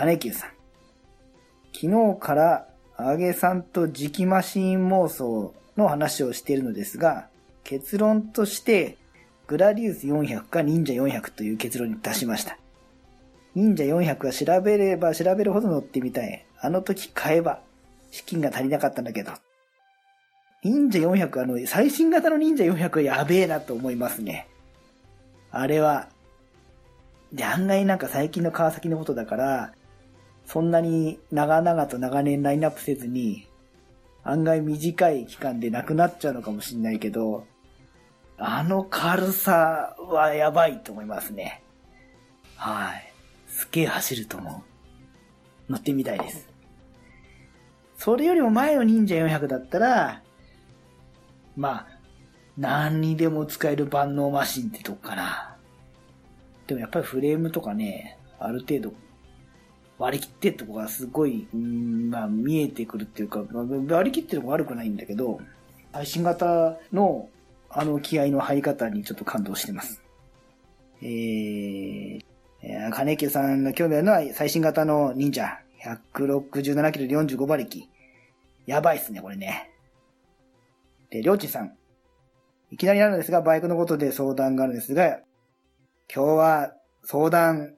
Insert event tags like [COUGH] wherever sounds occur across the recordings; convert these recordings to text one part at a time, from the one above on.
金久さん。昨日から、あげさんと磁気マシーン妄想の話をしているのですが、結論として、グラディウス400か忍者400という結論に達しました。忍者400は調べれば調べるほど乗ってみたい。あの時買えば、資金が足りなかったんだけど。忍者400、あの、最新型の忍者400はやべえなと思いますね。あれは。で、案外なんか最近の川崎のことだから、そんなに長々と長年ラインナップせずに、案外短い期間でなくなっちゃうのかもしんないけど、あの軽さはやばいと思いますね。はい。すげえ走ると思う。乗ってみたいです。それよりも前の忍者400だったら、まあ、何にでも使える万能マシンってとこかな。でもやっぱりフレームとかね、ある程度割り切ってとこがすごい、うんまあ見えてくるっていうか、まあ割り切ってるのも悪くないんだけど、最新型のあの気合の入り方にちょっと感動してます。えー、金久さんが興味あるのは最新型の忍者。167キロで45馬力。やばいっすね、これね。で、りょうちんさん。いきなりなのですが、バイクのことで相談があるんですが、今日は相談、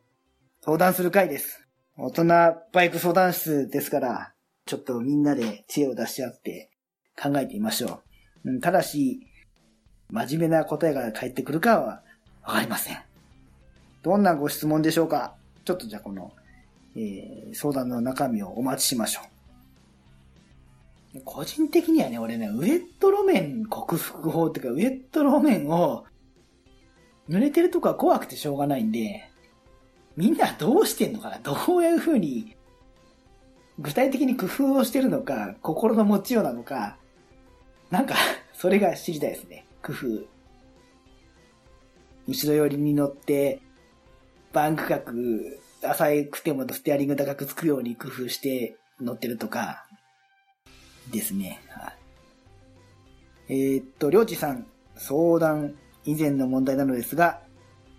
相談する回です。大人バイク相談室ですから、ちょっとみんなで知恵を出し合って考えてみましょう。うん、ただし、真面目な答えが返ってくるかはわかりません。どんなご質問でしょうか？ちょっとじゃあこの、えー、相談の中身をお待ちしましょう。個人的にはね、俺ね、ウェット路面克服法っていうか、ウェット路面を、濡れてるとこは怖くてしょうがないんで、みんなどうしてんのかな？どういう風に、具体的に工夫をしてるのか、心の持ちようなのか、なんか、それが知りたいですね。工夫。後ろ寄りに乗って、バンク角、浅くてもステアリング高くつくように工夫して乗ってるとか、ですね。えー、っと、りょうちさん、相談以前の問題なのですが、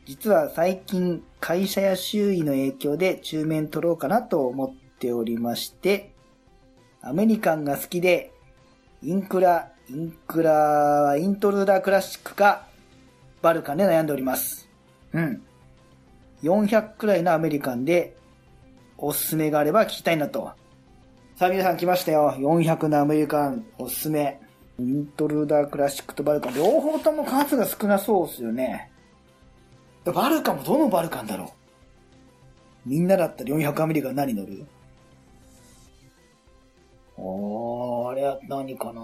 実は最近会社や周囲の影響で中面取ろうかなと思っておりまして、アメリカンが好きで、インクラ、インクラはイントルーダークラシックか、バルカンで悩んでおります。うん。400くらいのアメリカンで、おすすめがあれば聞きたいなと。さあ皆さん来ましたよ。400のアメリカンおすすめ。イントルーダークラシックとバルカン。両方とも数が少なそうですよね。バルカンもどのバルカンだろう？みんなだったら400アメリカ何乗る？おー、あれは何かな？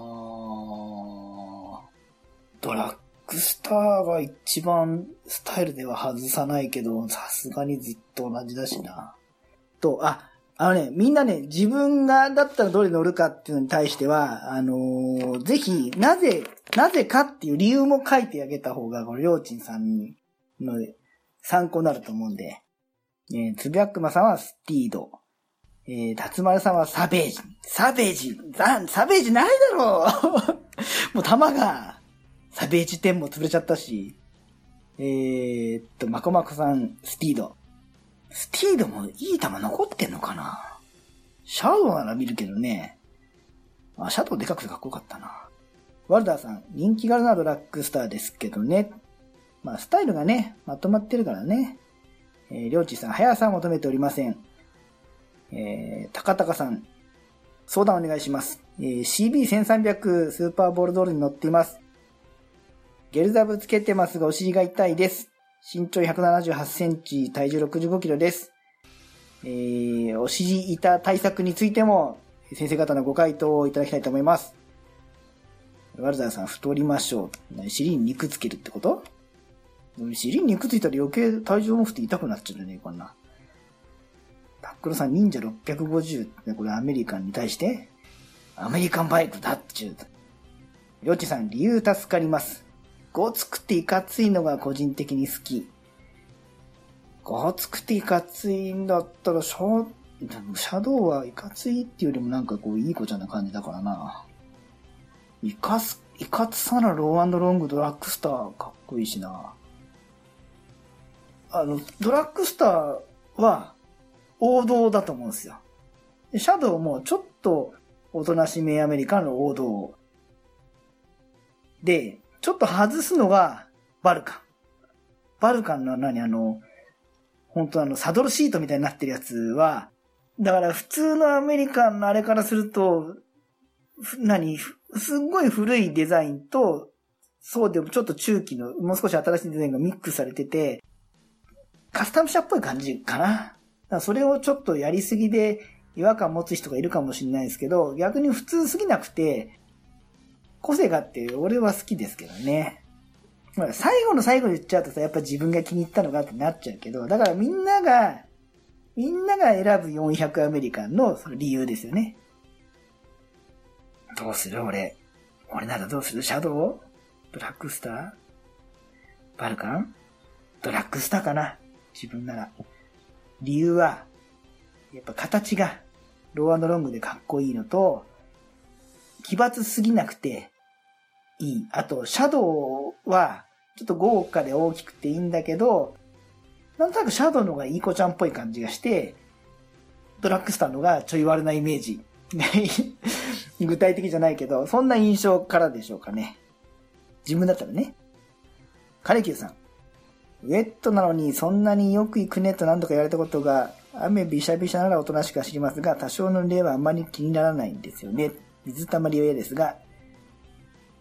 ドラッグスターが一番スタイルでは外さないけど、さすがにずっと同じだしな。と、あ、あのね、みんなね、自分がだったらどれ乗るかっていうのに対しては、あのーぜひ、なぜ、なぜかっていう理由も書いてあげた方が、このりょうちんさんに。の参考になると思うんで、えー、つぶやくまさんはスティード、えー、たつまるさんはサベージ、サベージ、ざサベージないだろう [LAUGHS] もう弾が、サベージ店も潰れちゃったし、えー、っと、まこまこさん、スティード。スティードもいい弾残ってんのかな？シャドウなら見るけどね。あ、シャドウでかくてかっこよかったな。ワルダーさん、人気があるのはドラッグスターですけどね。まあ、スタイルがね、まとまってるからね。えー、りょうちさん、速さは求めておりません。えー、高高さん、相談お願いします。えー、CB1300 スーパーボールドールに乗っています。ゲルザブつけてますがお尻が痛いです。身長178センチ、体重65キロです。えー、お尻痛対策についても、先生方のご回答をいただきたいと思います。ワルダーさん、太りましょう。尻に肉つけるってこと？尻に肉ついたら余計体重重くて痛くなっちゃうね、こんな。タックルさん、忍者650ってこれアメリカンに対してアメリカンバイクだっちゅう。りょちさん、理由助かります。ごつくていかついのが個人的に好き。ごつくていかついんだったら、シャシャドウはいかついっていうよりもなんかこういい子ちゃんな感じだからな。いかす、いかつさなローロングドラッグスターかっこいいしな。あの、ドラッグスターは、王道だと思うんですよ。シャドウもちょっとおとなしめアメリカの王道。で、ちょっと外すのがバルカン。バルカンの何？あの、本当あの、サドルシートみたいになってるやつは、だから普通のアメリカンのあれからすると、何？すっごい古いデザインと、そうでもちょっと中期の、もう少し新しいデザインがミックスされてて、カスタム車っぽい感じかな。かそれをちょっとやりすぎで違和感持つ人がいるかもしれないですけど、逆に普通すぎなくて、個性があって俺は好きですけどね。最後の最後に言っちゃうとさ、やっぱ自分が気に入ったのがってなっちゃうけど、だからみんなが、みんなが選ぶ400アメリカンのその理由ですよね。どうする？俺。俺ならどうする？シャドウ？ドラッグスター？バルカン？ドラッグスターかな自分なら。理由は、やっぱ形がローロングでかっこいいのと、奇抜すぎなくていい。あと、シャドウは、ちょっと豪華で大きくていいんだけど、なんとなくシャドウの方がいい子ちゃんっぽい感じがして、ドラッグスターのがちょい悪なイメージ。[LAUGHS] 具体的じゃないけど、そんな印象からでしょうかね。自分だったらね。カレキューさん。ウェットなのにそんなによく行くねと何度か言われたことが、雨びしゃびしゃならおとなしく走りますが、多少の濡れはあまり気にならないんですよね。水たまりは嫌ですが、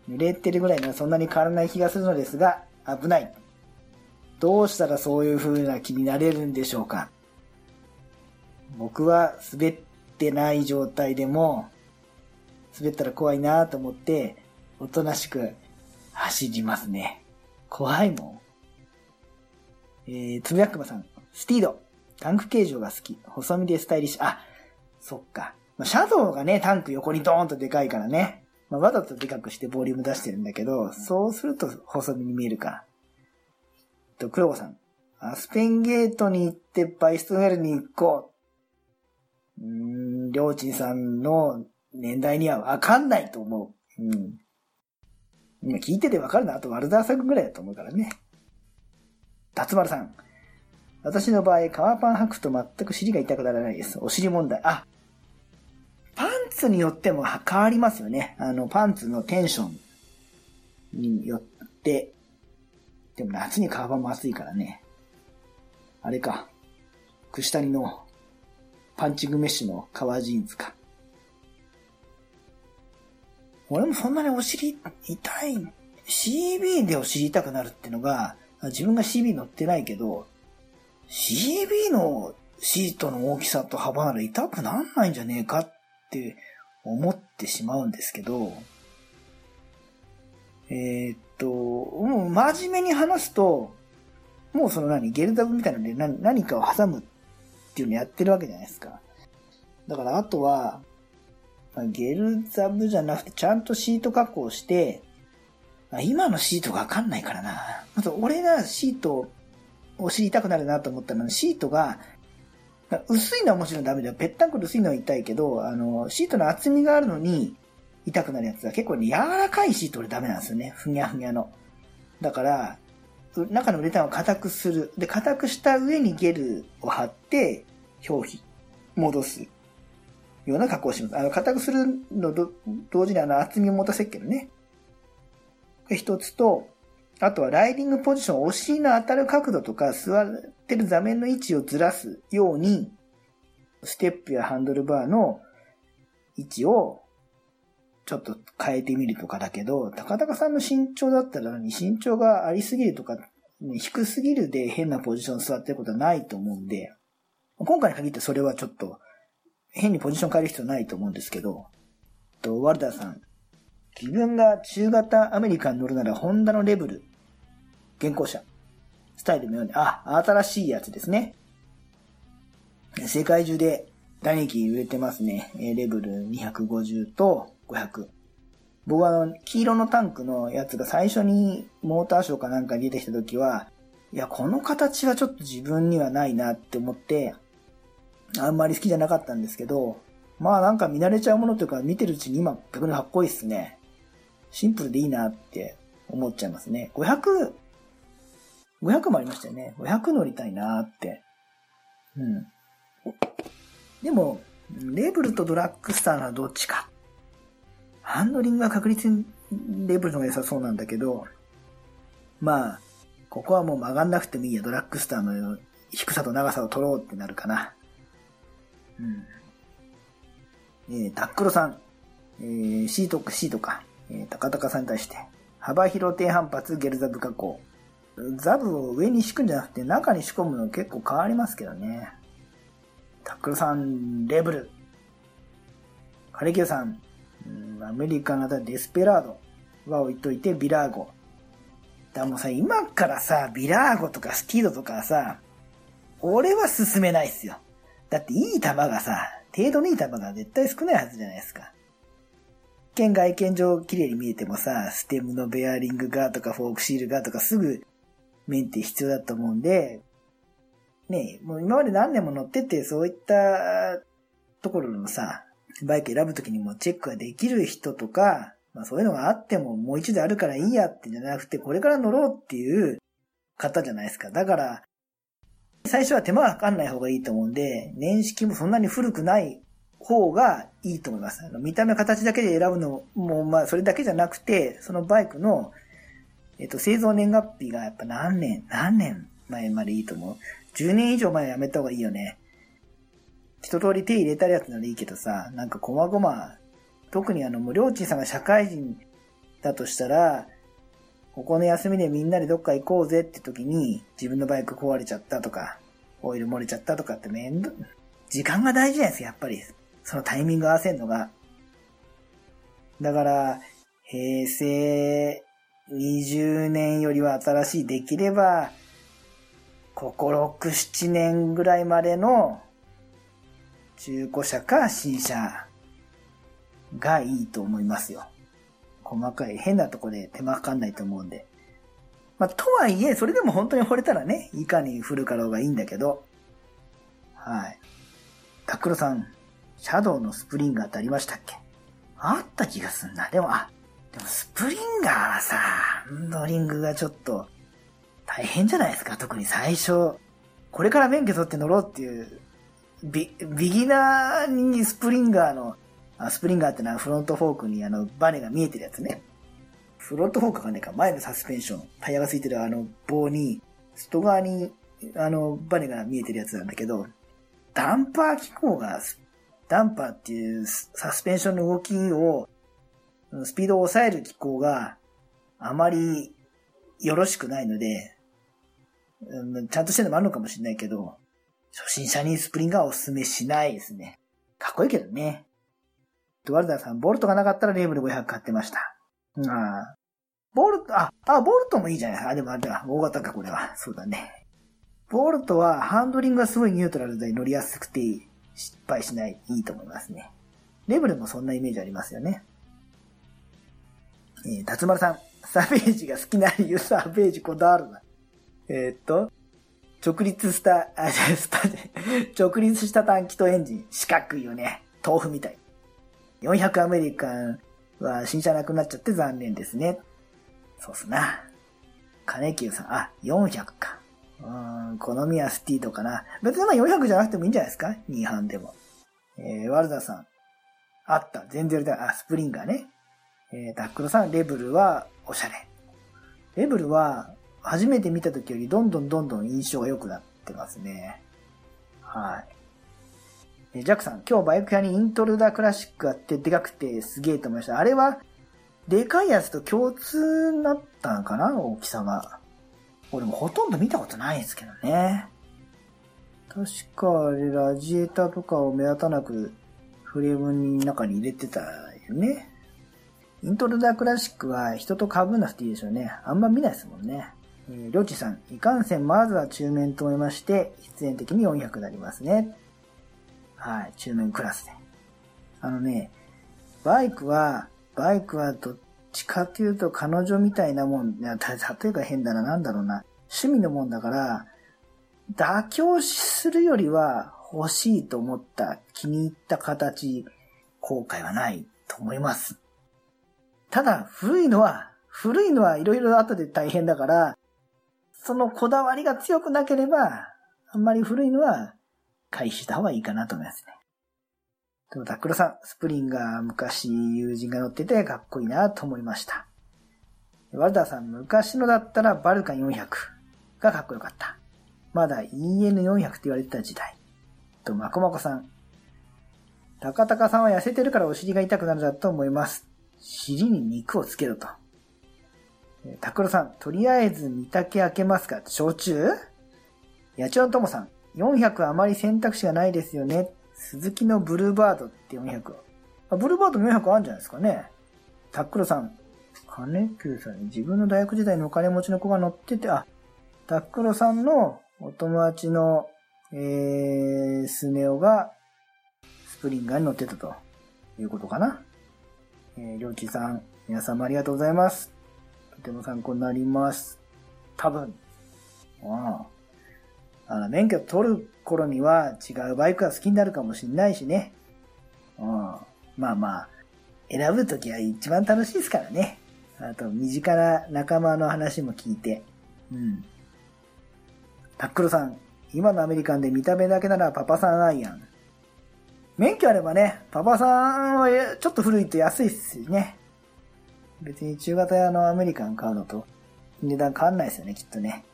濡れてるぐらいならそんなに変わらない気がするのですが、危ない。どうしたらそういう風な気になれるんでしょうか僕は滑ってない状態でも、滑ったら怖いなと思って、おとなしく走りますね。怖いもん。えー、つぶやくまさん、スティード。タンク形状が好き。細身でスタイリッシュ。あ、そっか。ま、シャドウがね、タンク横にドーンとでかいからね。まあ、わざとでかくしてボリューム出してるんだけど、そうすると細身に見えるか。と、黒子さん。アスペンゲートに行ってバイストウェルに行こう。うーん、りょうちんさんの年代にはわかんないと思う。うん。今聞いててわかるな。あとワルダー作ぐらいだと思うからね。達丸さん。私の場合、革パン履くと全く尻が痛くならないです。お尻問題。あ、パンツによっても変わりますよね。あの、パンツのテンションによって。でも夏に革パンも暑いからね。あれか。串谷のパンチングメッシュの革ジーンズか。俺もそんなにお尻痛い、CB でお尻痛くなるってのが、自分が CB 乗ってないけど、CB のシートの大きさと幅なら痛くなんないんじゃねえかって思ってしまうんですけど、えー、っと、もう真面目に話すと、もうその何、ゲルダブみたいなので何何かを挟むっていうのやってるわけじゃないですか。だからあとは、ゲルザブじゃなくてちゃんとシート加工して、今のシートがわかんないからな。まず俺がシートを知りたくなるなと思ったのは、シートが、薄いのはもちろんダメだよ。ぺったんこ薄いのは痛いけど、あの、シートの厚みがあるのに痛くなるやつは結構ね、柔らかいシート俺ダメなんですよね。ふにゃふにゃの。だから、中のウレタンを硬くする。で、硬くした上にゲルを貼って、表皮、戻す。ような加工をします。あの、硬くするのと同時にあの厚みを持たせっけどね。一つと、あとはライディングポジション、お尻の当たる角度とか座ってる座面の位置をずらすように、ステップやハンドルバーの位置をちょっと変えてみるとかだけど、高高さんの身長だったら何身長がありすぎるとか、低すぎるで変なポジション座ってることはないと思うんで、今回に限ってそれはちょっと変にポジション変える必要ないと思うんですけど、と、ワルダーさん。自分が中型アメリカに乗るならホンダのレベル。現行車。スタイルのように、あ、新しいやつですね。世界中で大人気売れてますね。レベル250と500。僕はあの、黄色のタンクのやつが最初にモーターショーかなんかに出てきた時は、いや、この形はちょっと自分にはないなって思って、あんまり好きじゃなかったんですけど、まあなんか見慣れちゃうものというか見てるうちに今逆にかっこいいっすね。シンプルでいいなって思っちゃいますね。500、500もありましたよね。500乗りたいなって。うん。でも、レーブルとドラッグスターならどっちか。ハンドリングは確実にレーブルの方が良さそうなんだけど、まあ、ここはもう曲がんなくてもいいや、ドラッグスターの低さと長さを取ろうってなるかな。うん。えー、タックロさん、えー、シートか、シートか、えー、タカタカさんに対して、幅広低反発ゲルザブ加工。ザブを上に敷くんじゃなくて中に仕込むの結構変わりますけどね。タックルさん、レブル。カレキューさん、アメリカ型デスペラードは置いといてビラーゴ。だもうさ、今からさ、ビラーゴとかスキードとかさ、俺は進めないっすよ。だっていい球がさ、程度のいい球が絶対少ないはずじゃないですか。見外見上綺麗に見えてもさ、ステムのベアリングがとかフォークシールがとかすぐメンテ必要だと思うんで、ねもう今まで何年も乗っててそういったところのさ、バイク選ぶときにもチェックができる人とか、まあそういうのがあってももう一度あるからいいやってじゃなくて、これから乗ろうっていう方じゃないですか。だから、最初は手間がかかんない方がいいと思うんで、年式もそんなに古くない方がいいと思います。あの見た目形だけで選ぶのも、まあそれだけじゃなくて、そのバイクの、えっと、製造年月日がやっぱ何年、何年前までいいと思う？10年以上前はやめた方がいいよね。一通り手入れたやつならいいけどさ、なんかこまごま、特にあの、もう、りょうちんさんが社会人だとしたら、ここの休みでみんなでどっか行こうぜって時に、自分のバイク壊れちゃったとか、オイル漏れちゃったとかってめんど、時間が大事なんですよ、やっぱり。そのタイミング合わせんのが。だから、平成20年よりは新しいできれば、ここ6、7年ぐらいまでの中古車か新車がいいと思いますよ。細かい変なとこで手間かかんないと思うんで。まあ、とはいえ、それでも本当に惚れたらね、いかに古かろうがいいんだけど。はい。タクロさん、シャドウのスプリンガーってありましたっけ？あった気がすんな。でも、あ、でもスプリンガーはさ、ドリングがちょっと大変じゃないですか。特に最初、これから免許取って乗ろうっていうビ、ビギナーにスプリンガーの、あスプリンガーってのはフロントフォークにあのバネが見えてるやつね。フロントフォークがねか、前のサスペンション、タイヤがついてるあの棒に、外側にあのバネが見えてるやつなんだけど、ダンパー機構が、ダンパーっていうサスペンションの動きを、スピードを抑える機構があまりよろしくないので、うんちゃんとしてるのもあるのかもしれないけど、初心者にスプリンガーおすすめしないですね。かっこいいけどね。ドワルダーさん、ボルトがなかったらレーブル500買ってました。あボルト、あ、あ、ボルトもいいじゃない。あ、でもあれだ、大型か、これは。そうだね。ボルトはハンドリングがすごいニュートラルで乗りやすくていい失敗しない、いいと思いますね。レブルもそんなイメージありますよね。えー、達丸さん、サベージが好きな理由、サベージこだわるな。えー、っと、直立した、あ、じゃスタ直立した短気筒エンジン、四角いよね。豆腐みたい。400アメリカンは新車なくなっちゃって残念ですね。そうっすな。金久さん、あ、400か。うん、好みはスティートかな。別にまあ400じゃなくてもいいんじゃないですか ?2 班でも。えー、ワルダさん。あった。全然あ、スプリンガーね。えー、ダックロさん、レブルはおしゃれ。レブルは、初めて見た時よりどんどんどんどん印象が良くなってますね。はい。えジャックさん、今日バイク屋にイントルダークラシックあってでかくてすげえと思いました。あれは、でかいやつと共通になったのかな？大きさが。俺もほとんど見たことないですけどね。確かあれ、ラジエーターとかを目立たなくフレームの中に入れてたよね。イントロダークラシックは人と被んなくていいでしょうね。あんま見ないですもんね。えー、りょうちさん、いかんせん、まずは中面とめまして、必然的に400になりますね。はい、中面クラスで。あのね、バイクは、バイクはどっちかというと彼女みたいなもん、例えば変だな、なんだろうな、趣味のもんだから、妥協するよりは欲しいと思った気に入った形、後悔はないと思います。ただ、古いのは、古いのはいろいろ後で大変だから、そのこだわりが強くなければ、あんまり古いのは回避した方がいいかなと思いますね。でもタックルさん、スプリンが昔友人が乗っててかっこいいなと思いました。ワルダーさん、昔のだったらバルカン400がかっこよかった。まだ EN400 って言われてた時代。と、まこまこさん。高高さんは痩せてるからお尻が痛くなるだと思います。尻に肉をつけろと。タクロさん、とりあえず見丈開けますか？焼酎八千代ともさん、400あまり選択肢がないですよね。鈴木のブルーバードって400。あブルーバード400あるんじゃないですかね。タックロさん、金久さんに、自分の大学時代のお金持ちの子が乗ってて、あ、タックロさんのお友達の、えー、スネ夫がスプリンガーに乗ってたということかな。えー、りょうちさん、皆様ありがとうございます。とても参考になります。多分。ああ。あの、免許取る頃には違うバイクが好きになるかもしんないしね。うん。まあまあ、選ぶときは一番楽しいですからね。あと、身近な仲間の話も聞いて。うん。タックルさん、今のアメリカンで見た目だけならパパさんアイアン。免許あればね、パパさんはちょっと古いと安いっすよね。別に中型屋のアメリカン買うのと値段変わんないですよね、きっとね。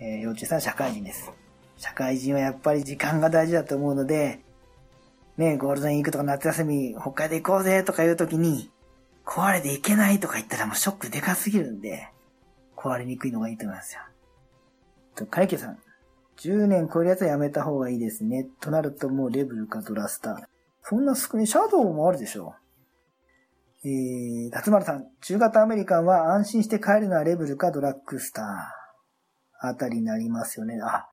えー、幼稚園さん社会人です。社会人はやっぱり時間が大事だと思うので、ね、ゴールデンウィークとか夏休み、北海道行こうぜとかいう時に、壊れていけないとか言ったらもうショックでかすぎるんで、壊れにくいのがいいと思いますよ。と、カイケさん。10年超えるやつはやめた方がいいですね。となるともうレベルかドラスター。そんな少ない、シャドウもあるでしょう。えー、達丸さん。中型アメリカンは安心して買えるのはレベルかドラッグスター。あたりになりますよね。あ、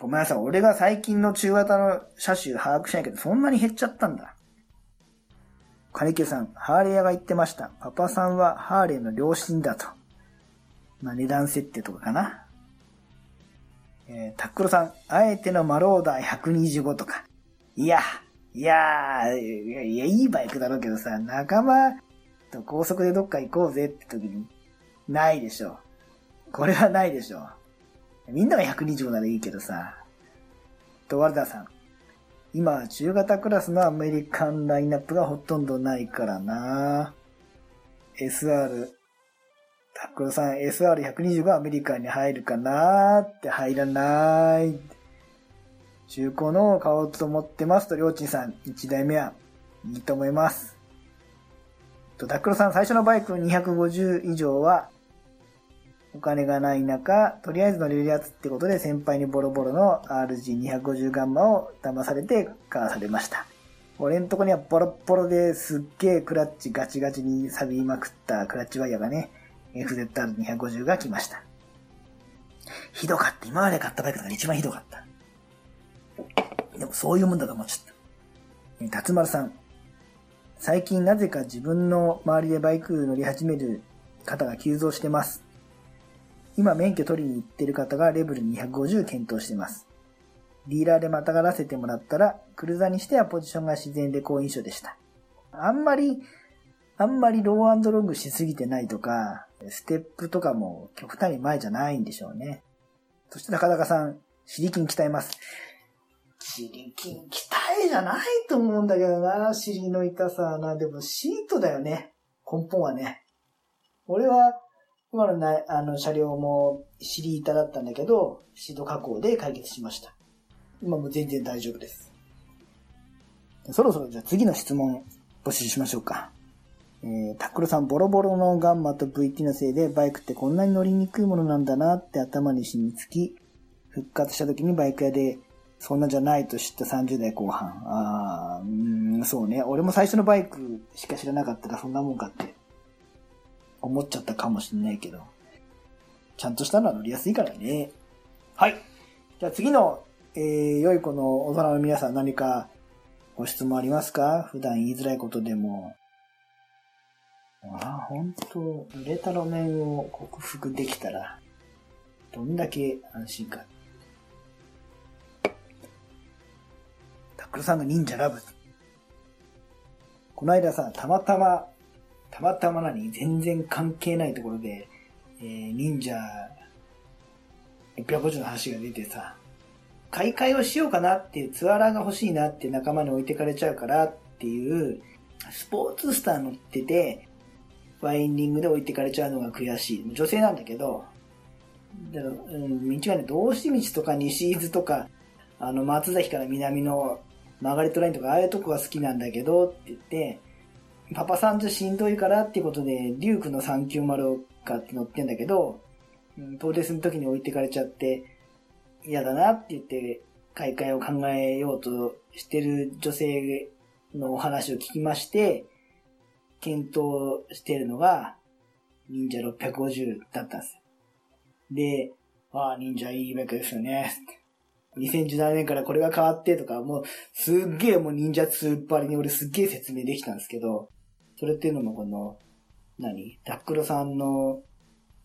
ごめんなさい。俺が最近の中型の車種把握しないけど、そんなに減っちゃったんだ。カリケさん、ハーレー屋が言ってました。パパさんはハーレーの良心だと。まあ値段設定とかかな。えー、タックロさん、あえてのマローダー125とか。いや、いやいや、いや、いいバイクだろうけどさ、仲間と高速でどっか行こうぜって時に、ないでしょ。これはないでしょう。みんなが125ならいいけどさ。と、ワルダーさん。今中型クラスのアメリカンラインナップがほとんどないからな SR タクロさん SR125 アメリカンに入るかなって入らない。中古のを買おうと思ってますと、りょうちんさん、1台目はいいと思います。と、タクロさん最初のバイク250以上は、お金がない中、とりあえず乗れるやつってことで先輩にボロボロの RG250 ガンマを騙されて買わされました。俺んとこにはボロボロですっげえクラッチガチガチに錆びまくったクラッチワイヤーがね、FZR250 が来ました。ひどかった。今まで買ったバイクが一番ひどかった。でもそういうもんだと思っちゃった。辰丸さん。最近なぜか自分の周りでバイク乗り始める方が急増してます。今免許取りに行ってる方がレベル250検討してます。ディーラーでまたがらせてもらったら、クルーザーにしてはポジションが自然で好印象でした。あんまりあんまりローロングしすぎてないとか、ステップとかも極端に前じゃないんでしょうね。そして高高さん、シリキン鍛えます。シリキン鍛えじゃないと思うんだけどな、尻の痛さはな。でもシートだよね。根本はね。俺は、今のなあの車両も尻板だったんだけど、シート加工で解決しました。今も全然大丈夫です。そろそろじゃあ次の質問募集しましょうか。えー、タックルさんボロボロのガンマと VT のせいでバイクってこんなに乗りにくいものなんだなって頭に染みつき、復活した時にバイク屋でそんなじゃないと知った30代後半。あー、うん、そうね。俺も最初のバイクしか知らなかったらそんなもんかって思っちゃったかもしんないけど、ちゃんとしたのは乗りやすいからね。はい。じゃあ次の、えー、良い子の大人の皆さん何かご質問ありますか？普段言いづらいことでも、ああ、ほんと、売れた路面を克服できたら、どんだけ安心か。タクルさんが忍者ラブ。この間さ、たまたま、たまたま何全然関係ないところで、えー、忍者650の話が出てさ、買い替えをしようかなっていうツアラーが欲しいなって仲間に置いてかれちゃうからっていう、スポーツスター乗ってて、ワインディングで置いてかれちゃうのが悔しい。女性なんだけど、だうん、道がね、道志道とか西伊豆とか、あの、松崎から南のマーガレットラインとか、ああいうとこが好きなんだけど、って言って、パパさんじゃしんどいからっていうことで、リュークの390を買って乗ってんだけど、うん、トーデスの時に置いてかれちゃって、嫌だなって言って、買い替えを考えようとしてる女性のお話を聞きまして、検討してるのが、忍者650だったんです。で、ああ、忍者いいバイクですよね。2017年からこれが変わってとか、もう、すっげえもう忍者2っ張りに俺すっげえ説明できたんですけど、それっていうのもこの、何？ダックロさんの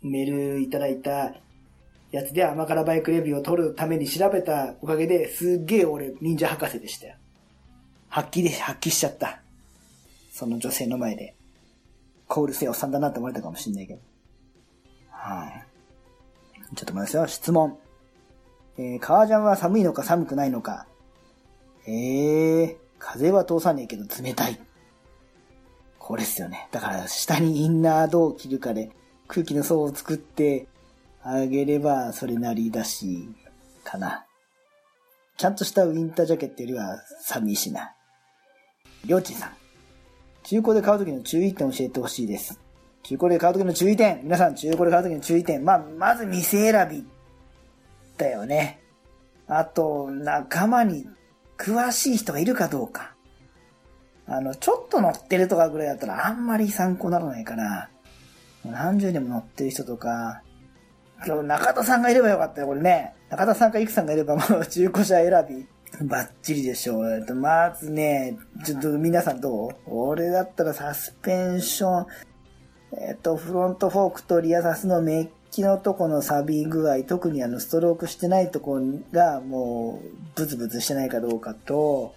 メールいただいたやつで甘辛バイクレビューを取るために調べたおかげですっげえ俺忍者博士でしたよ。発揮で、発揮しちゃった。その女性の前で。コールせおっさんだなって思われたかもしんないけど。はい、ちょっと待ってよ。質問。えー、革ジャンは寒いのか寒くないのか。えー、風は通さねえけど冷たい。これっすよね。だから下にインナーどう着るかで空気の層を作ってあげればそれなりだし、かな。ちゃんとしたウィンタージャケットよりは寒いな。りょうちんさん。中古で買うときの注意点教えてほしいです。中古で買うときの注意点。皆さん、中古で買うときの注意点。まあ、まず店選び。だよね。あと、仲間に詳しい人がいるかどうか。あの、ちょっと乗ってるとかぐらいだったらあんまり参考にならないから、何十年も乗ってる人とか、中田さんがいればよかったよ、これね。中田さんか育さんがいればもう中古車選び、バッチリでしょう。えっと、まずね、ちょっと皆さんどう？俺だったらサスペンション、えっと、フロントフォークとリアサスのメッキのとこの錆び具合、特にあの、ストロークしてないとこがもう、ブツブツしてないかどうかと、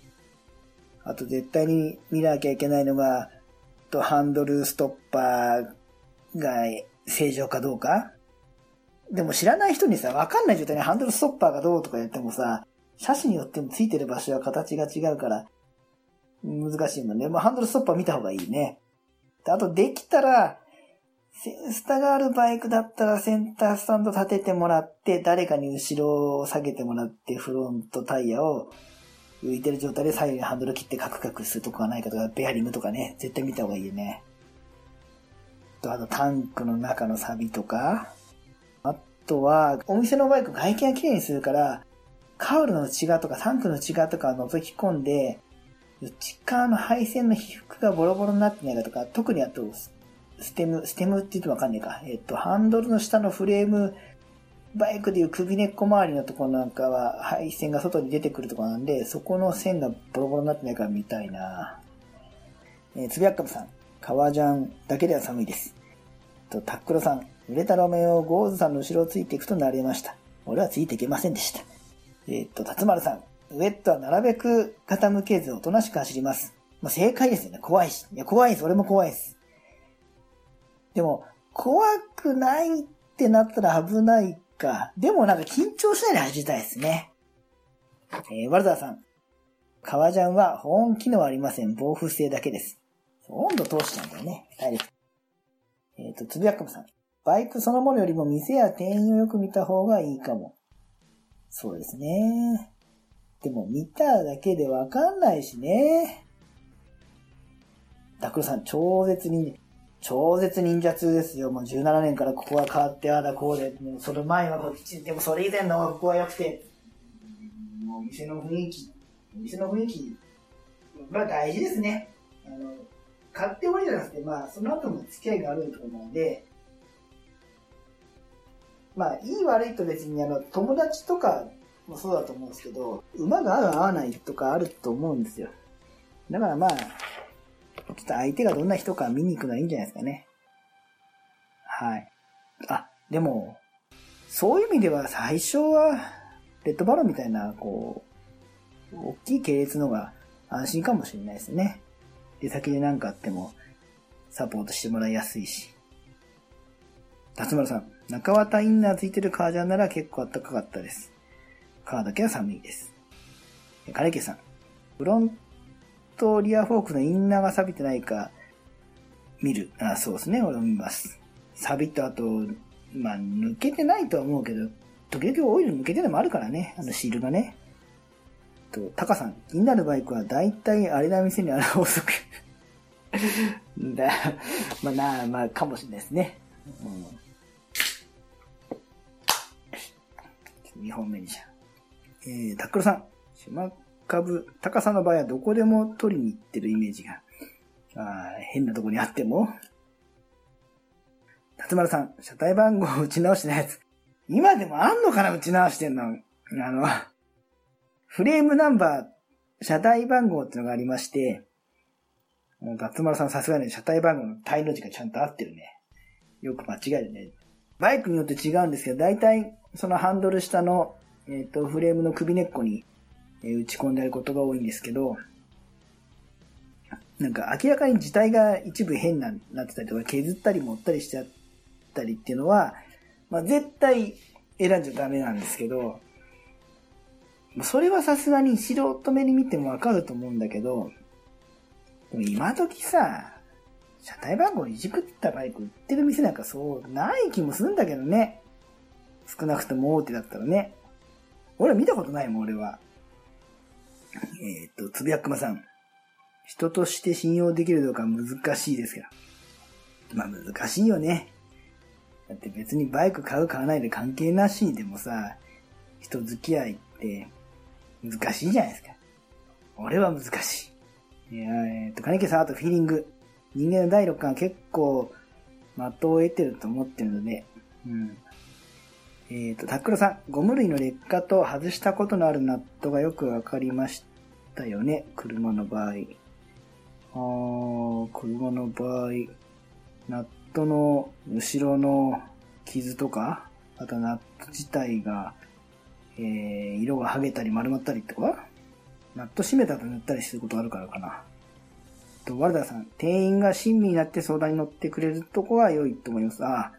あと絶対に見なきゃいけないのが、と、ハンドルストッパーが正常かどうかでも知らない人にさ、わかんない状態にハンドルストッパーがどうとか言ってもさ、車種によってもついてる場所や形が違うから、難しいもんね。まあ、ハンドルストッパー見た方がいいね。あと、できたら、センスタがあるバイクだったらセンタースタンド立ててもらって、誰かに後ろを下げてもらって、フロントタイヤを浮いてる状態で左右にハンドル切ってカクカクするとこがないかとか、ベアリングとかね、絶対見た方がいいよね。と、あとタンクの中のサビとか、あとは、お店のバイク外見をきれいにするから、カウルの内側とかタンクの内側とか覗き込んで、内側の配線の被覆がボロボロになってないかとか、特にあと、ステム、ステムって言ってもわかんないか。えっと、ハンドルの下のフレーム、バイクでいう首根っこ周りのところなんかは配線が外に出てくるところなんで、そこの線がボロボロになってないから見たいなえー、つぶやっかぶさん。革ジャンだけでは寒いです。と、タックロさん。濡れた路面をゴーズさんの後ろをついていくとなれました。俺はついていけませんでした。えー、っと、辰丸さん。ウェットはなるべく傾けずおとなしく走ります。まあ、正解ですよね。怖いし。いや、怖いです。俺も怖いです。でも、怖くないってなったら危ないか。でもなんか緊張しないで走りたいですね。えー、ワルダーさん。革ジャンは保温機能ありません。防風性だけです。温度通しちゃうんだよね。大陸。えっ、ー、と、つぶやっかむさん。バイクそのものよりも店や店員をよく見た方がいいかも。そうですね。でも見ただけでわかんないしね。ダクロさん、超絶に超絶忍者2ですよ。もう17年からここが変わって、ああだこうで、もうその前はこっち、でもそれ以前のここは良くて、もう店の雰囲気、店の雰囲気、まあ大事ですね。あの、買っておりじゃなくて、まあその後も付き合いがあると思うんで、まあいい悪いと別にあの友達とかもそうだと思うんですけど、馬が合う合わないとかあると思うんですよ。だからまあ、ちょっと相手がどんな人か見に行くのはいいんじゃないですかね。はい。あ、でも、そういう意味では最初は、レッドバロンみたいな、こう、大きい系列のが安心かもしれないですね。で、先で何かあっても、サポートしてもらいやすいし。辰丸さん、中綿インナーついてる革ジャンなら結構あったかかったです。川だけは寒いです。金家さん。フロントリアフォークのインナーが錆びてないか、見る。あ、そうですね。俺も見ます。錆びとあと、まあ、抜けてないとは思うけど、時々オイル抜けてるのもあるからね。あのシールがね。と、タカさん。気になるバイクは大体あれな店にある遅く。[LAUGHS] だ、まあな、まあ、かもしれないですね。うん。2本目にじゃ。えー、タックルさん。島株、高さの場合はどこでも取りに行ってるイメージが。あ変なとこにあっても。辰丸さん、車体番号打ち直してないやつ。今でもあんのかな打ち直してんの？あの、フレームナンバー、車体番号ってのがありまして、辰丸さんさすがに車体番号の体の字がちゃんと合ってるね。よく間違えるね。バイクによって違うんですけど、大体そのハンドル下の、えっ、と、フレームの首根っこに、えー打ち込んであることが多いんですけど、なんか明らかに字体が一部変ななってたりとか削ったり持ったりしちゃったりっていうのは、まあ絶対選んじゃダメなんですけど、それはさすがに素人目に見てもわかると思うんだけど、今時さ、車体番号いじくったバイク売ってる店なんかそうない気もするんだけどね。少なくとも大手だったらね。俺は見たことないもん、俺は。えっ、と、つぶやくまさん。人として信用できるのか難しいですけど。まあ難しいよね。だって別にバイク買う買わないで関係なしでもさ、人付き合いって難しいじゃないですか。俺は難しい。いやえっ、と、金木さん、あとフィーリング。人間の第六感は結構的を得てると思ってるので、うん。えっ、と、タックロさん、ゴム類の劣化と外したことのあるナットがよくわかりましたよね、車の場合。あー、車の場合、ナットの後ろの傷とか、あとナット自体が、えー、色が剥げたり丸まったりとか、ナット閉めたと塗ったりすることあるからかな。と、ワルダーさん、店員が親身になって相談に乗ってくれるとこは良いと思います。あ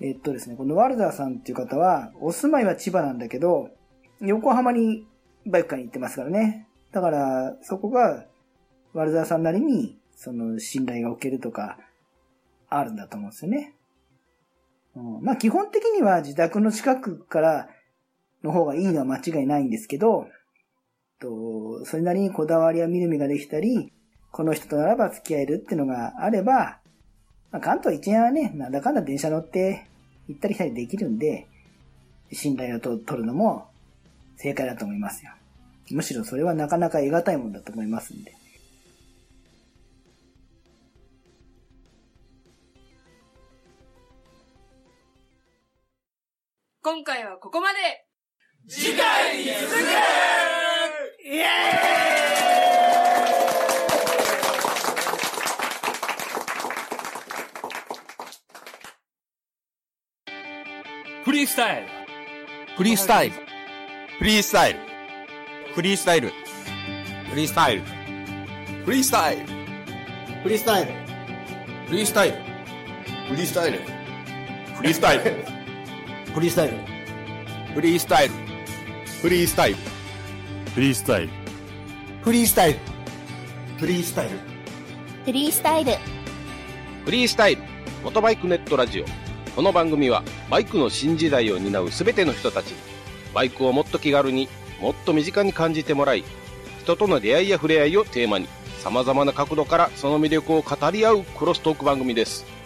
えっとですね、このワルダーさんっていう方は、お住まいは千葉なんだけど、横浜にバイク買いに行ってますからね。だから、そこが、ワルダーさんなりに、その、信頼が置けるとか、あるんだと思うんですよね。うん、まあ、基本的には自宅の近くからの方がいいのは間違いないんですけど、と、それなりにこだわりや見る目ができたり、この人とならば付き合えるっていうのがあれば、まあ、関東一円はね、なんだかんだ電車乗って行ったり来たりできるんで、信頼をと取るのも正解だと思いますよ。むしろそれはなかなか得難いもんだと思いますんで。今回はここまで次回に続くイエーイフリースタイルフリースタイル。フリースタイル。フリースタイル。フリースタイル。フリースタイル。フリースタイル。フリースタイル。フリースタイル。フリースタイル。フリースタイル。フリースタイル。フリースタイル。フリースタイル。フリースタイル。フリースタイル。フリースタイル。フリースタイル、モトバイクネットラジオ。この番組は、バイクの新時代を担う全ての人たちに、バイクをもっと気軽に、もっと身近に感じてもらい、人との出会いや触れ合いをテーマに、さまざまな角度からその魅力を語り合うクロストーク番組です。